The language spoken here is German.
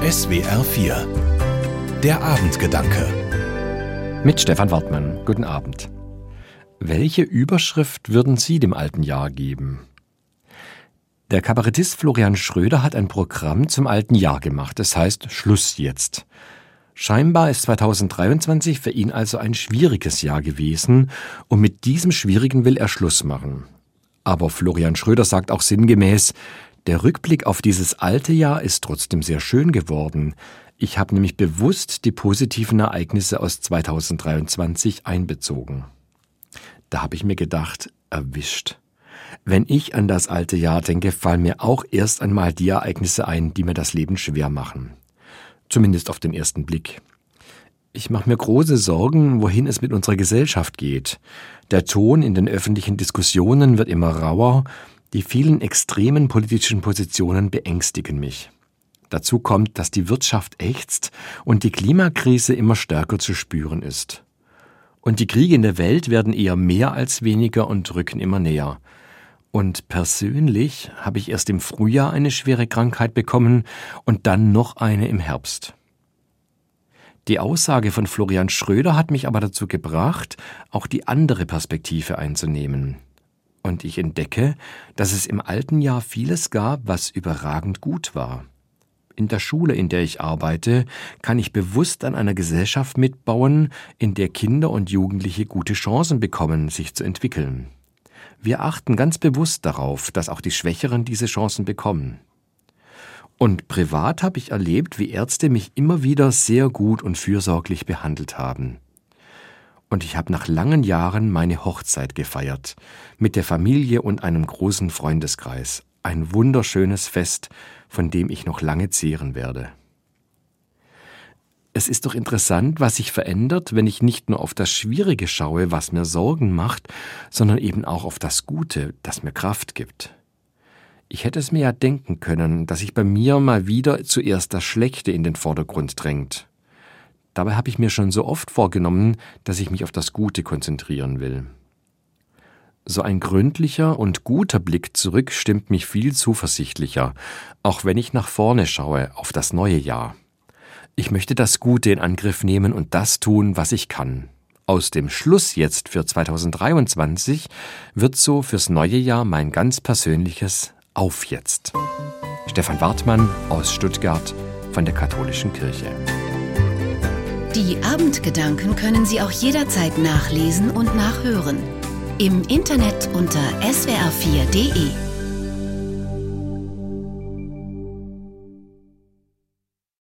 SWR 4 Der Abendgedanke Mit Stefan Wartmann. Guten Abend. Welche Überschrift würden Sie dem alten Jahr geben? Der Kabarettist Florian Schröder hat ein Programm zum alten Jahr gemacht. Es heißt Schluss jetzt. Scheinbar ist 2023 für ihn also ein schwieriges Jahr gewesen und mit diesem Schwierigen will er Schluss machen. Aber Florian Schröder sagt auch sinngemäß, der Rückblick auf dieses alte Jahr ist trotzdem sehr schön geworden. Ich habe nämlich bewusst die positiven Ereignisse aus 2023 einbezogen. Da habe ich mir gedacht, erwischt. Wenn ich an das alte Jahr denke, fallen mir auch erst einmal die Ereignisse ein, die mir das Leben schwer machen. Zumindest auf den ersten Blick. Ich mache mir große Sorgen, wohin es mit unserer Gesellschaft geht. Der Ton in den öffentlichen Diskussionen wird immer rauer die vielen extremen politischen Positionen beängstigen mich. Dazu kommt, dass die Wirtschaft ächzt und die Klimakrise immer stärker zu spüren ist. Und die Kriege in der Welt werden eher mehr als weniger und rücken immer näher. Und persönlich habe ich erst im Frühjahr eine schwere Krankheit bekommen und dann noch eine im Herbst. Die Aussage von Florian Schröder hat mich aber dazu gebracht, auch die andere Perspektive einzunehmen. Und ich entdecke, dass es im alten Jahr vieles gab, was überragend gut war. In der Schule, in der ich arbeite, kann ich bewusst an einer Gesellschaft mitbauen, in der Kinder und Jugendliche gute Chancen bekommen, sich zu entwickeln. Wir achten ganz bewusst darauf, dass auch die Schwächeren diese Chancen bekommen. Und privat habe ich erlebt, wie Ärzte mich immer wieder sehr gut und fürsorglich behandelt haben und ich habe nach langen Jahren meine Hochzeit gefeiert, mit der Familie und einem großen Freundeskreis. Ein wunderschönes Fest, von dem ich noch lange zehren werde. Es ist doch interessant, was sich verändert, wenn ich nicht nur auf das Schwierige schaue, was mir Sorgen macht, sondern eben auch auf das Gute, das mir Kraft gibt. Ich hätte es mir ja denken können, dass sich bei mir mal wieder zuerst das Schlechte in den Vordergrund drängt Dabei habe ich mir schon so oft vorgenommen, dass ich mich auf das Gute konzentrieren will. So ein gründlicher und guter Blick zurück stimmt mich viel zuversichtlicher, auch wenn ich nach vorne schaue auf das neue Jahr. Ich möchte das Gute in Angriff nehmen und das tun, was ich kann. Aus dem Schluss jetzt für 2023 wird so fürs neue Jahr mein ganz persönliches Auf jetzt. Stefan Wartmann aus Stuttgart von der Katholischen Kirche. Die Abendgedanken können Sie auch jederzeit nachlesen und nachhören. Im Internet unter swr4.de.